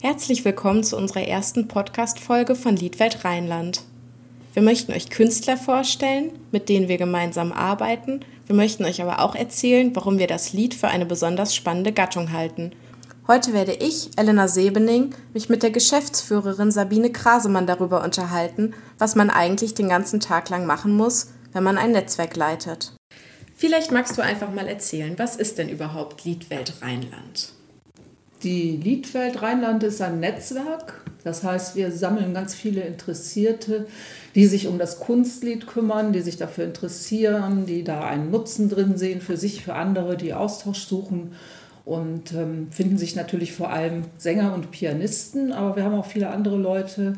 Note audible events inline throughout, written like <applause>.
Herzlich willkommen zu unserer ersten Podcast-Folge von Liedwelt Rheinland. Wir möchten euch Künstler vorstellen, mit denen wir gemeinsam arbeiten. Wir möchten euch aber auch erzählen, warum wir das Lied für eine besonders spannende Gattung halten. Heute werde ich, Elena Sebening, mich mit der Geschäftsführerin Sabine Krasemann darüber unterhalten, was man eigentlich den ganzen Tag lang machen muss, wenn man ein Netzwerk leitet. Vielleicht magst du einfach mal erzählen, was ist denn überhaupt Liedwelt Rheinland? Die Liedwelt Rheinland ist ein Netzwerk. Das heißt, wir sammeln ganz viele Interessierte, die sich um das Kunstlied kümmern, die sich dafür interessieren, die da einen Nutzen drin sehen für sich, für andere, die Austausch suchen und ähm, finden sich natürlich vor allem Sänger und Pianisten, aber wir haben auch viele andere Leute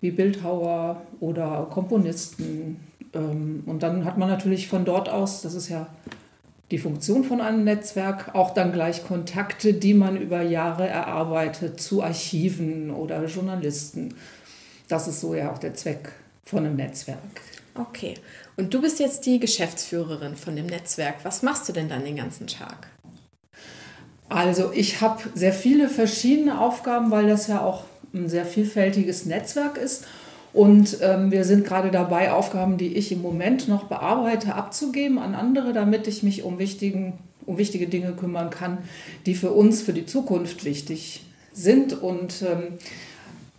wie Bildhauer oder Komponisten. Ähm, und dann hat man natürlich von dort aus, das ist ja die Funktion von einem Netzwerk, auch dann gleich Kontakte, die man über Jahre erarbeitet zu Archiven oder Journalisten. Das ist so ja auch der Zweck von einem Netzwerk. Okay, und du bist jetzt die Geschäftsführerin von dem Netzwerk. Was machst du denn dann den ganzen Tag? Also ich habe sehr viele verschiedene Aufgaben, weil das ja auch ein sehr vielfältiges Netzwerk ist. Und ähm, wir sind gerade dabei, Aufgaben, die ich im Moment noch bearbeite, abzugeben an andere, damit ich mich um, wichtigen, um wichtige Dinge kümmern kann, die für uns, für die Zukunft wichtig sind. Und ähm,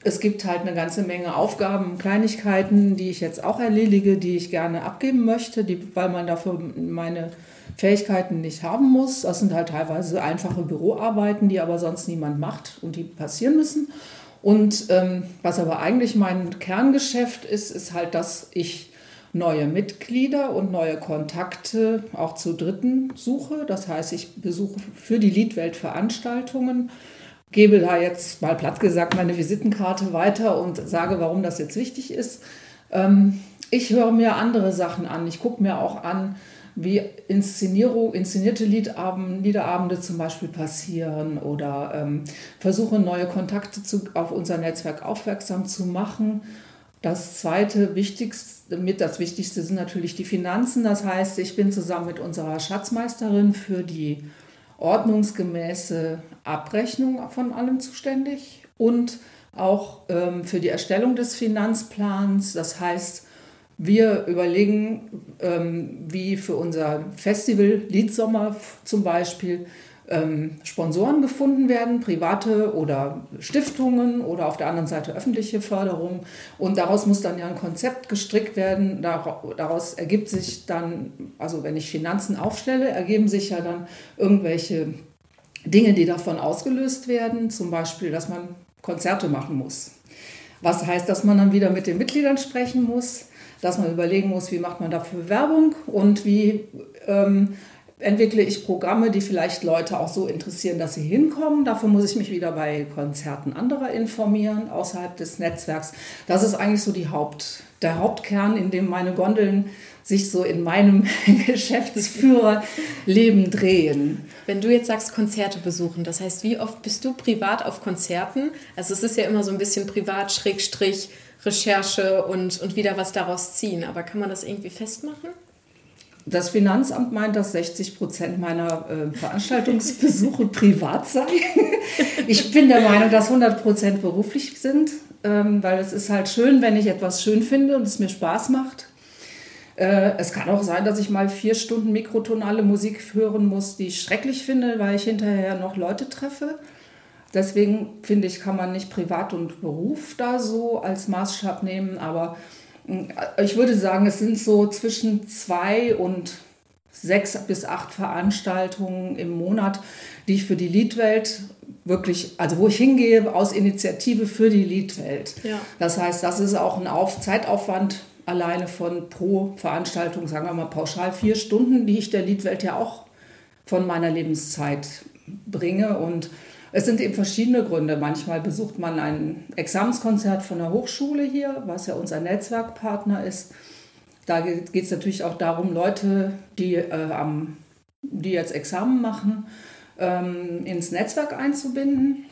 es gibt halt eine ganze Menge Aufgaben, Kleinigkeiten, die ich jetzt auch erledige, die ich gerne abgeben möchte, die, weil man dafür meine Fähigkeiten nicht haben muss. Das sind halt teilweise einfache Büroarbeiten, die aber sonst niemand macht und die passieren müssen. Und ähm, was aber eigentlich mein Kerngeschäft ist, ist halt, dass ich neue Mitglieder und neue Kontakte auch zu Dritten suche. Das heißt, ich besuche für die Liedwelt Veranstaltungen, gebe da jetzt mal platt gesagt meine Visitenkarte weiter und sage, warum das jetzt wichtig ist. Ähm, ich höre mir andere Sachen an. Ich gucke mir auch an, wie Inszenierung, inszenierte Liedabend, Liederabende zum Beispiel passieren oder ähm, versuche neue Kontakte zu, auf unser Netzwerk aufmerksam zu machen. Das zweite Wichtigste, mit das Wichtigste sind natürlich die Finanzen. Das heißt, ich bin zusammen mit unserer Schatzmeisterin für die ordnungsgemäße Abrechnung von allem zuständig und auch ähm, für die Erstellung des Finanzplans. Das heißt, wir überlegen, ähm, wie für unser Festival Liedsommer zum Beispiel ähm, Sponsoren gefunden werden, private oder Stiftungen oder auf der anderen Seite öffentliche Förderung. Und daraus muss dann ja ein Konzept gestrickt werden. Daraus ergibt sich dann, also wenn ich Finanzen aufstelle, ergeben sich ja dann irgendwelche Dinge, die davon ausgelöst werden. Zum Beispiel, dass man Konzerte machen muss. Was heißt, dass man dann wieder mit den Mitgliedern sprechen muss dass man überlegen muss, wie macht man dafür Werbung und wie ähm, entwickle ich Programme, die vielleicht Leute auch so interessieren, dass sie hinkommen. Dafür muss ich mich wieder bei Konzerten anderer informieren, außerhalb des Netzwerks. Das ist eigentlich so die Haupt, der Hauptkern, in dem meine Gondeln sich so in meinem <laughs> Geschäftsführerleben drehen. Wenn du jetzt sagst, Konzerte besuchen, das heißt, wie oft bist du privat auf Konzerten? Also es ist ja immer so ein bisschen privat, Schrägstrich, Recherche und, und wieder was daraus ziehen. Aber kann man das irgendwie festmachen? Das Finanzamt meint, dass 60 Prozent meiner äh, Veranstaltungsbesuche <laughs> privat seien. <laughs> ich bin der Meinung, dass 100 Prozent beruflich sind, ähm, weil es ist halt schön, wenn ich etwas schön finde und es mir Spaß macht. Äh, es kann auch sein, dass ich mal vier Stunden mikrotonale Musik hören muss, die ich schrecklich finde, weil ich hinterher noch Leute treffe. Deswegen finde ich, kann man nicht Privat und Beruf da so als Maßstab nehmen, aber äh, ich würde sagen, es sind so zwischen zwei und sechs bis acht Veranstaltungen im Monat, die ich für die Liedwelt wirklich, also wo ich hingehe aus Initiative für die Liedwelt. Ja. Das heißt, das ist auch ein Auf Zeitaufwand alleine von pro Veranstaltung, sagen wir mal pauschal vier Stunden, die ich der Liedwelt ja auch von meiner Lebenszeit bringe und es sind eben verschiedene Gründe. Manchmal besucht man ein Examenskonzert von der Hochschule hier, was ja unser Netzwerkpartner ist. Da geht es natürlich auch darum, Leute, die, äh, am, die jetzt Examen machen, ähm, ins Netzwerk einzubinden.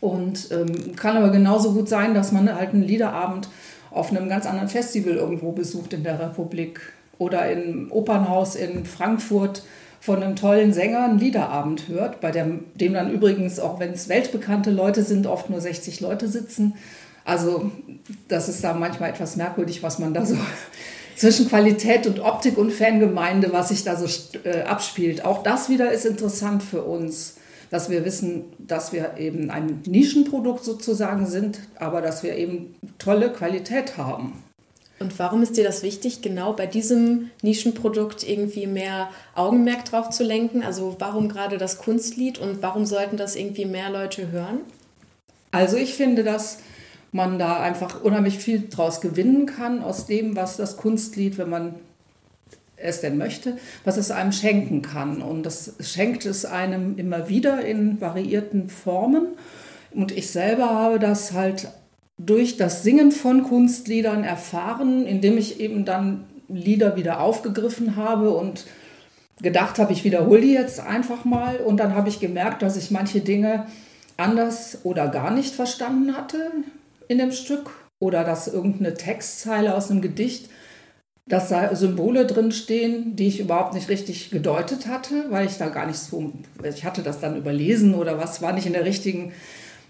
Und ähm, kann aber genauso gut sein, dass man halt einen Liederabend auf einem ganz anderen Festival irgendwo besucht in der Republik oder im Opernhaus in Frankfurt von einem tollen Sänger einen Liederabend hört, bei dem, dem dann übrigens, auch wenn es weltbekannte Leute sind, oft nur 60 Leute sitzen. Also das ist da manchmal etwas merkwürdig, was man da so <laughs> zwischen Qualität und Optik und Fangemeinde, was sich da so äh, abspielt. Auch das wieder ist interessant für uns, dass wir wissen, dass wir eben ein Nischenprodukt sozusagen sind, aber dass wir eben tolle Qualität haben. Und warum ist dir das wichtig, genau bei diesem Nischenprodukt irgendwie mehr Augenmerk drauf zu lenken? Also warum gerade das Kunstlied und warum sollten das irgendwie mehr Leute hören? Also ich finde, dass man da einfach unheimlich viel draus gewinnen kann aus dem, was das Kunstlied, wenn man es denn möchte, was es einem schenken kann. Und das schenkt es einem immer wieder in variierten Formen. Und ich selber habe das halt durch das Singen von Kunstliedern erfahren, indem ich eben dann Lieder wieder aufgegriffen habe und gedacht habe, ich wiederhole die jetzt einfach mal. Und dann habe ich gemerkt, dass ich manche Dinge anders oder gar nicht verstanden hatte in dem Stück oder dass irgendeine Textzeile aus einem Gedicht, dass da Symbole drin stehen, die ich überhaupt nicht richtig gedeutet hatte, weil ich da gar nicht so, ich hatte das dann überlesen oder was, war nicht in der richtigen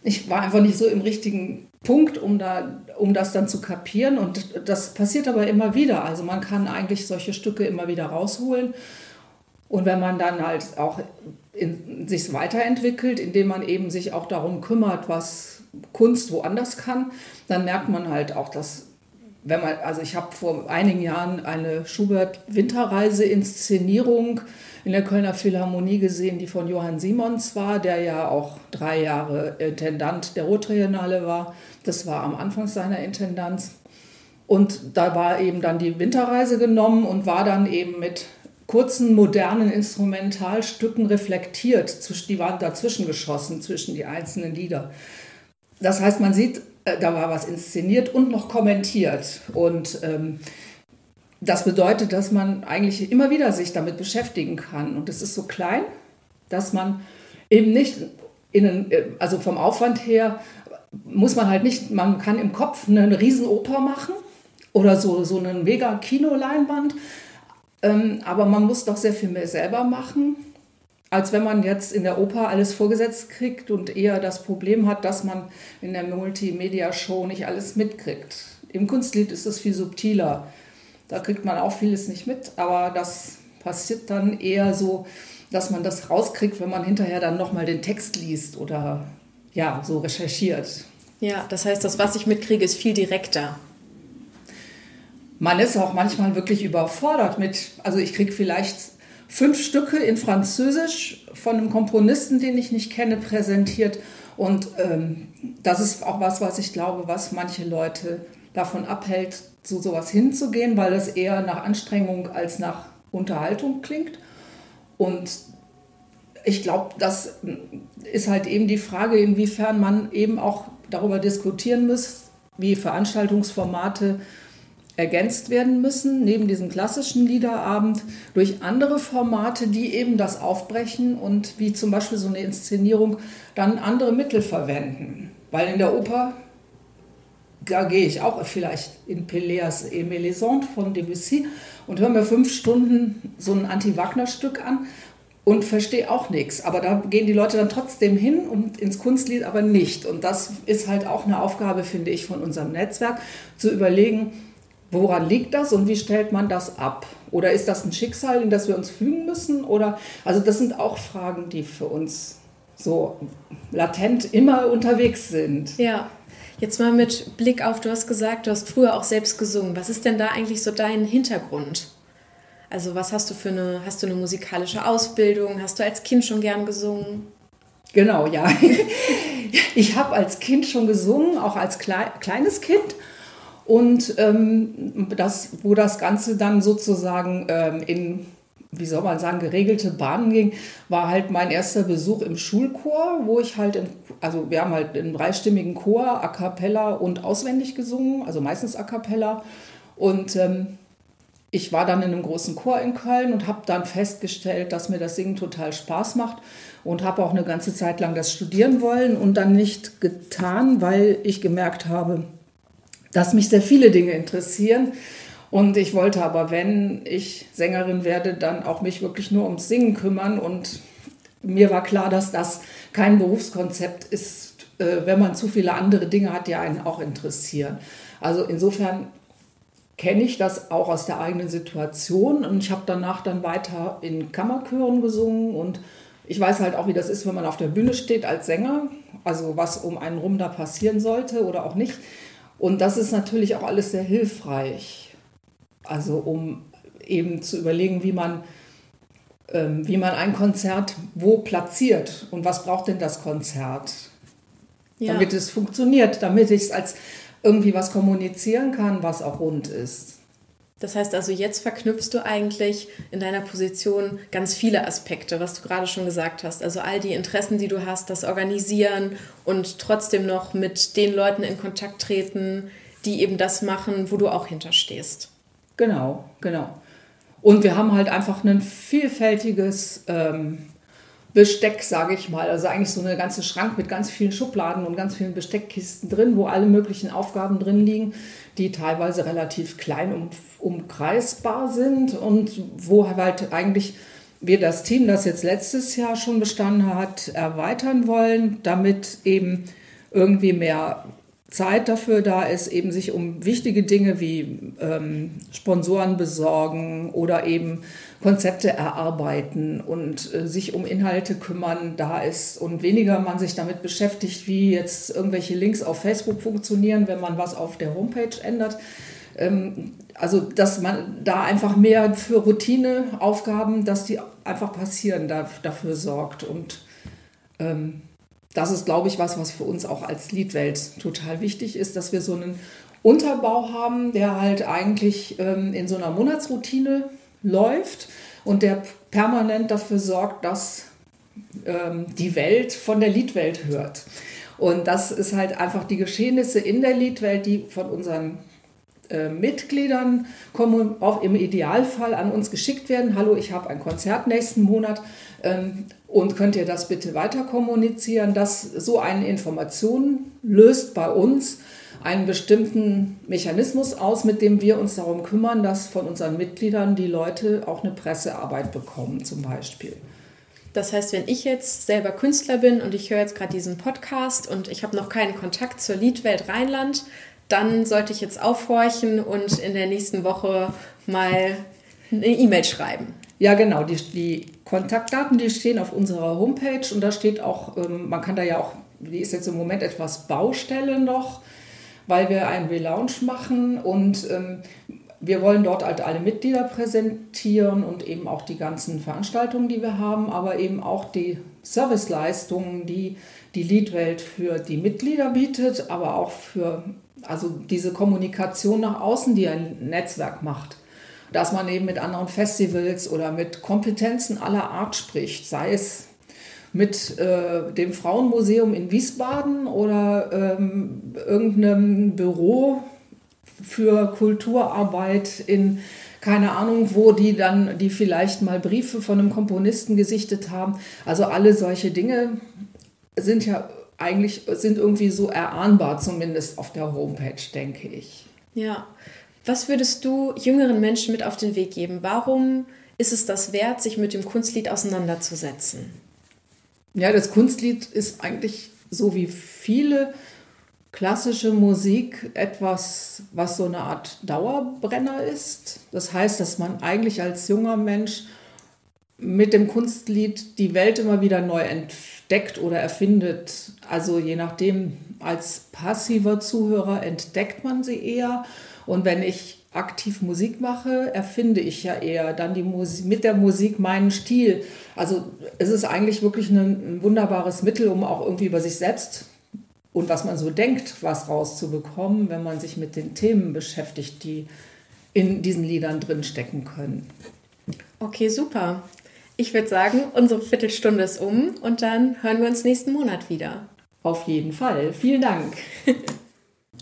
ich war einfach nicht so im richtigen Punkt, um, da, um das dann zu kapieren. Und das passiert aber immer wieder. Also man kann eigentlich solche Stücke immer wieder rausholen. Und wenn man dann halt auch in, sich weiterentwickelt, indem man eben sich auch darum kümmert, was Kunst woanders kann, dann merkt man halt auch, dass wenn man, also ich habe vor einigen Jahren eine Schubert-Winterreise-Inszenierung in der Kölner Philharmonie gesehen, die von Johann Simons war, der ja auch drei Jahre Intendant der Rottriennale war. Das war am Anfang seiner Intendanz. Und da war eben dann die Winterreise genommen und war dann eben mit kurzen modernen Instrumentalstücken reflektiert. Die waren dazwischen geschossen, zwischen die einzelnen Lieder. Das heißt, man sieht, da war was inszeniert und noch kommentiert. Und ähm, das bedeutet, dass man eigentlich immer wieder sich damit beschäftigen kann. Und es ist so klein, dass man eben nicht, in, also vom Aufwand her, muss man halt nicht, man kann im Kopf eine Riesenoper machen oder so, so eine mega Kinoleinwand, ähm, aber man muss doch sehr viel mehr selber machen, als wenn man jetzt in der Oper alles vorgesetzt kriegt und eher das Problem hat, dass man in der Multimedia-Show nicht alles mitkriegt. Im Kunstlied ist es viel subtiler. Da kriegt man auch vieles nicht mit, aber das passiert dann eher so, dass man das rauskriegt, wenn man hinterher dann nochmal den Text liest oder ja, so recherchiert. Ja, das heißt, das, was ich mitkriege, ist viel direkter. Man ist auch manchmal wirklich überfordert mit, also ich kriege vielleicht fünf Stücke in Französisch von einem Komponisten, den ich nicht kenne, präsentiert. Und ähm, das ist auch was, was ich glaube, was manche Leute davon abhält, zu sowas hinzugehen, weil es eher nach Anstrengung als nach Unterhaltung klingt. Und ich glaube, das ist halt eben die Frage, inwiefern man eben auch darüber diskutieren muss, wie Veranstaltungsformate ergänzt werden müssen, neben diesem klassischen Liederabend, durch andere Formate, die eben das aufbrechen und wie zum Beispiel so eine Inszenierung dann andere Mittel verwenden. Weil in der Oper da gehe ich auch vielleicht in Peleas et Melisande von Debussy und höre mir fünf Stunden so ein Anti-Wagner-Stück an und verstehe auch nichts. Aber da gehen die Leute dann trotzdem hin und ins Kunstlied aber nicht. Und das ist halt auch eine Aufgabe, finde ich, von unserem Netzwerk, zu überlegen, woran liegt das und wie stellt man das ab? Oder ist das ein Schicksal, in das wir uns fügen müssen? Oder also das sind auch Fragen, die für uns so latent immer unterwegs sind. Ja. Jetzt mal mit Blick auf, du hast gesagt, du hast früher auch selbst gesungen. Was ist denn da eigentlich so dein Hintergrund? Also was hast du für eine, hast du eine musikalische Ausbildung? Hast du als Kind schon gern gesungen? Genau, ja. <laughs> Ich habe als Kind schon gesungen, auch als kleines Kind. Und ähm, das, wo das Ganze dann sozusagen ähm, in wie soll man sagen, geregelte Bahnen ging, war halt mein erster Besuch im Schulchor, wo ich halt, in, also wir haben halt einen dreistimmigen Chor, a cappella und auswendig gesungen, also meistens a cappella. Und ähm, ich war dann in einem großen Chor in Köln und habe dann festgestellt, dass mir das Singen total Spaß macht und habe auch eine ganze Zeit lang das studieren wollen und dann nicht getan, weil ich gemerkt habe, dass mich sehr viele Dinge interessieren Und ich wollte aber, wenn ich Sängerin werde, dann auch mich wirklich nur ums Singen kümmern. Und mir war klar, dass das kein Berufskonzept ist, äh, wenn man zu viele andere Dinge hat, die einen auch interessieren. Also insofern kenne ich das auch aus der eigenen Situation. Und ich habe danach dann weiter in Kammerchören gesungen und ich weiß halt auch, wie das ist, wenn man auf der Bühne steht als Sänger, also was um einen rum da passieren sollte oder auch nicht. Und das ist natürlich auch alles sehr hilfreich. Also um eben zu überlegen, wie man, ähm, wie man ein Konzert wo platziert und was braucht denn das Konzert, ja. damit es funktioniert, damit ich es als irgendwie was kommunizieren kann, was auch rund ist. Das heißt also, jetzt verknüpfst du eigentlich in deiner Position ganz viele Aspekte, was du gerade schon gesagt hast. Also all die Interessen, die du hast, das Organisieren und trotzdem noch mit den Leuten in Kontakt treten, die eben das machen, wo du auch hinterstehst. Genau, genau. Und wir haben halt einfach ein vielfältiges ähm, Besteck, sage ich mal. Also eigentlich so eine ganze Schrank mit ganz vielen Schubladen und ganz vielen Besteckkisten drin, wo alle möglichen Aufgaben drin liegen, die teilweise relativ klein um, umkreisbar sind und wo halt eigentlich wir das Team, das jetzt letztes Jahr schon bestanden hat, erweitern wollen, damit eben irgendwie mehr Zeit dafür da ist, eben sich um wichtige Dinge wie ähm, Sponsoren besorgen oder eben Konzepte erarbeiten und äh, sich um Inhalte kümmern da ist und weniger man sich damit beschäftigt, wie jetzt irgendwelche Links auf Facebook funktionieren, wenn man was auf der Homepage ändert. Ähm, also, dass man da einfach mehr für Routineaufgaben, dass die einfach passieren, da, dafür sorgt und ähm, das ist, glaube ich, was, was für uns auch als Liedwelt total wichtig ist, dass wir so einen Unterbau haben, der halt eigentlich ähm, in so einer Monatsroutine läuft und der permanent dafür sorgt, dass ähm, die Welt von der Liedwelt hört. Und das ist halt einfach die Geschehnisse in der Liedwelt, die von unseren äh, Mitgliedern kommen, auch im Idealfall an uns geschickt werden. Hallo, ich habe ein Konzert nächsten Monat ähm, und könnt ihr das bitte weiter kommunizieren? dass so eine Information löst bei uns einen bestimmten Mechanismus aus, mit dem wir uns darum kümmern, dass von unseren Mitgliedern die Leute auch eine Pressearbeit bekommen zum Beispiel. Das heißt, wenn ich jetzt selber Künstler bin und ich höre jetzt gerade diesen Podcast und ich habe noch keinen Kontakt zur Liedwelt Rheinland, dann sollte ich jetzt aufhorchen und in der nächsten Woche mal eine E-Mail schreiben. Ja, genau. Die, die Kontaktdaten, die stehen auf unserer Homepage und da steht auch, ähm, man kann da ja auch, die ist jetzt im Moment etwas Baustelle noch, weil wir einen Relaunch machen und ähm, wir wollen dort halt alle Mitglieder präsentieren und eben auch die ganzen Veranstaltungen, die wir haben, aber eben auch die Serviceleistungen, die die Liedwelt für die Mitglieder bietet, aber auch für also diese Kommunikation nach außen, die ein Netzwerk macht. Dass man eben mit anderen Festivals oder mit Kompetenzen aller Art spricht, sei es mit äh, dem Frauenmuseum in Wiesbaden oder ähm, irgendeinem Büro für Kulturarbeit in keine Ahnung wo, die dann, die vielleicht mal Briefe von einem Komponisten gesichtet haben. Also alle solche Dinge sind ja eigentlich sind irgendwie so erahnbar, zumindest auf der Homepage, denke ich. Ja. Was würdest du jüngeren Menschen mit auf den Weg geben? Warum ist es das wert, sich mit dem Kunstlied auseinanderzusetzen? Ja, das Kunstlied ist eigentlich so wie viele klassische Musik etwas, was so eine Art Dauerbrenner ist. Das heißt, dass man eigentlich als junger Mensch mit dem Kunstlied die Welt immer wieder neu entdeckt oder erfindet. Also je nachdem, als passiver Zuhörer entdeckt man sie eher. Und wenn ich aktiv Musik mache, erfinde ich ja eher dann die Musik, mit der Musik meinen Stil. Also es ist eigentlich wirklich ein, ein wunderbares Mittel, um auch irgendwie über sich selbst und was man so denkt, was rauszubekommen, wenn man sich mit den Themen beschäftigt, die in diesen Liedern drinstecken können. Okay, super. Ich würde sagen, unsere Viertelstunde ist um und dann hören wir uns nächsten Monat wieder. Auf jeden Fall. Vielen Dank. <laughs>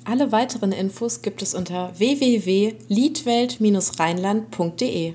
Alle weiteren Infos gibt es unter www.liedwelt-rheinland.de.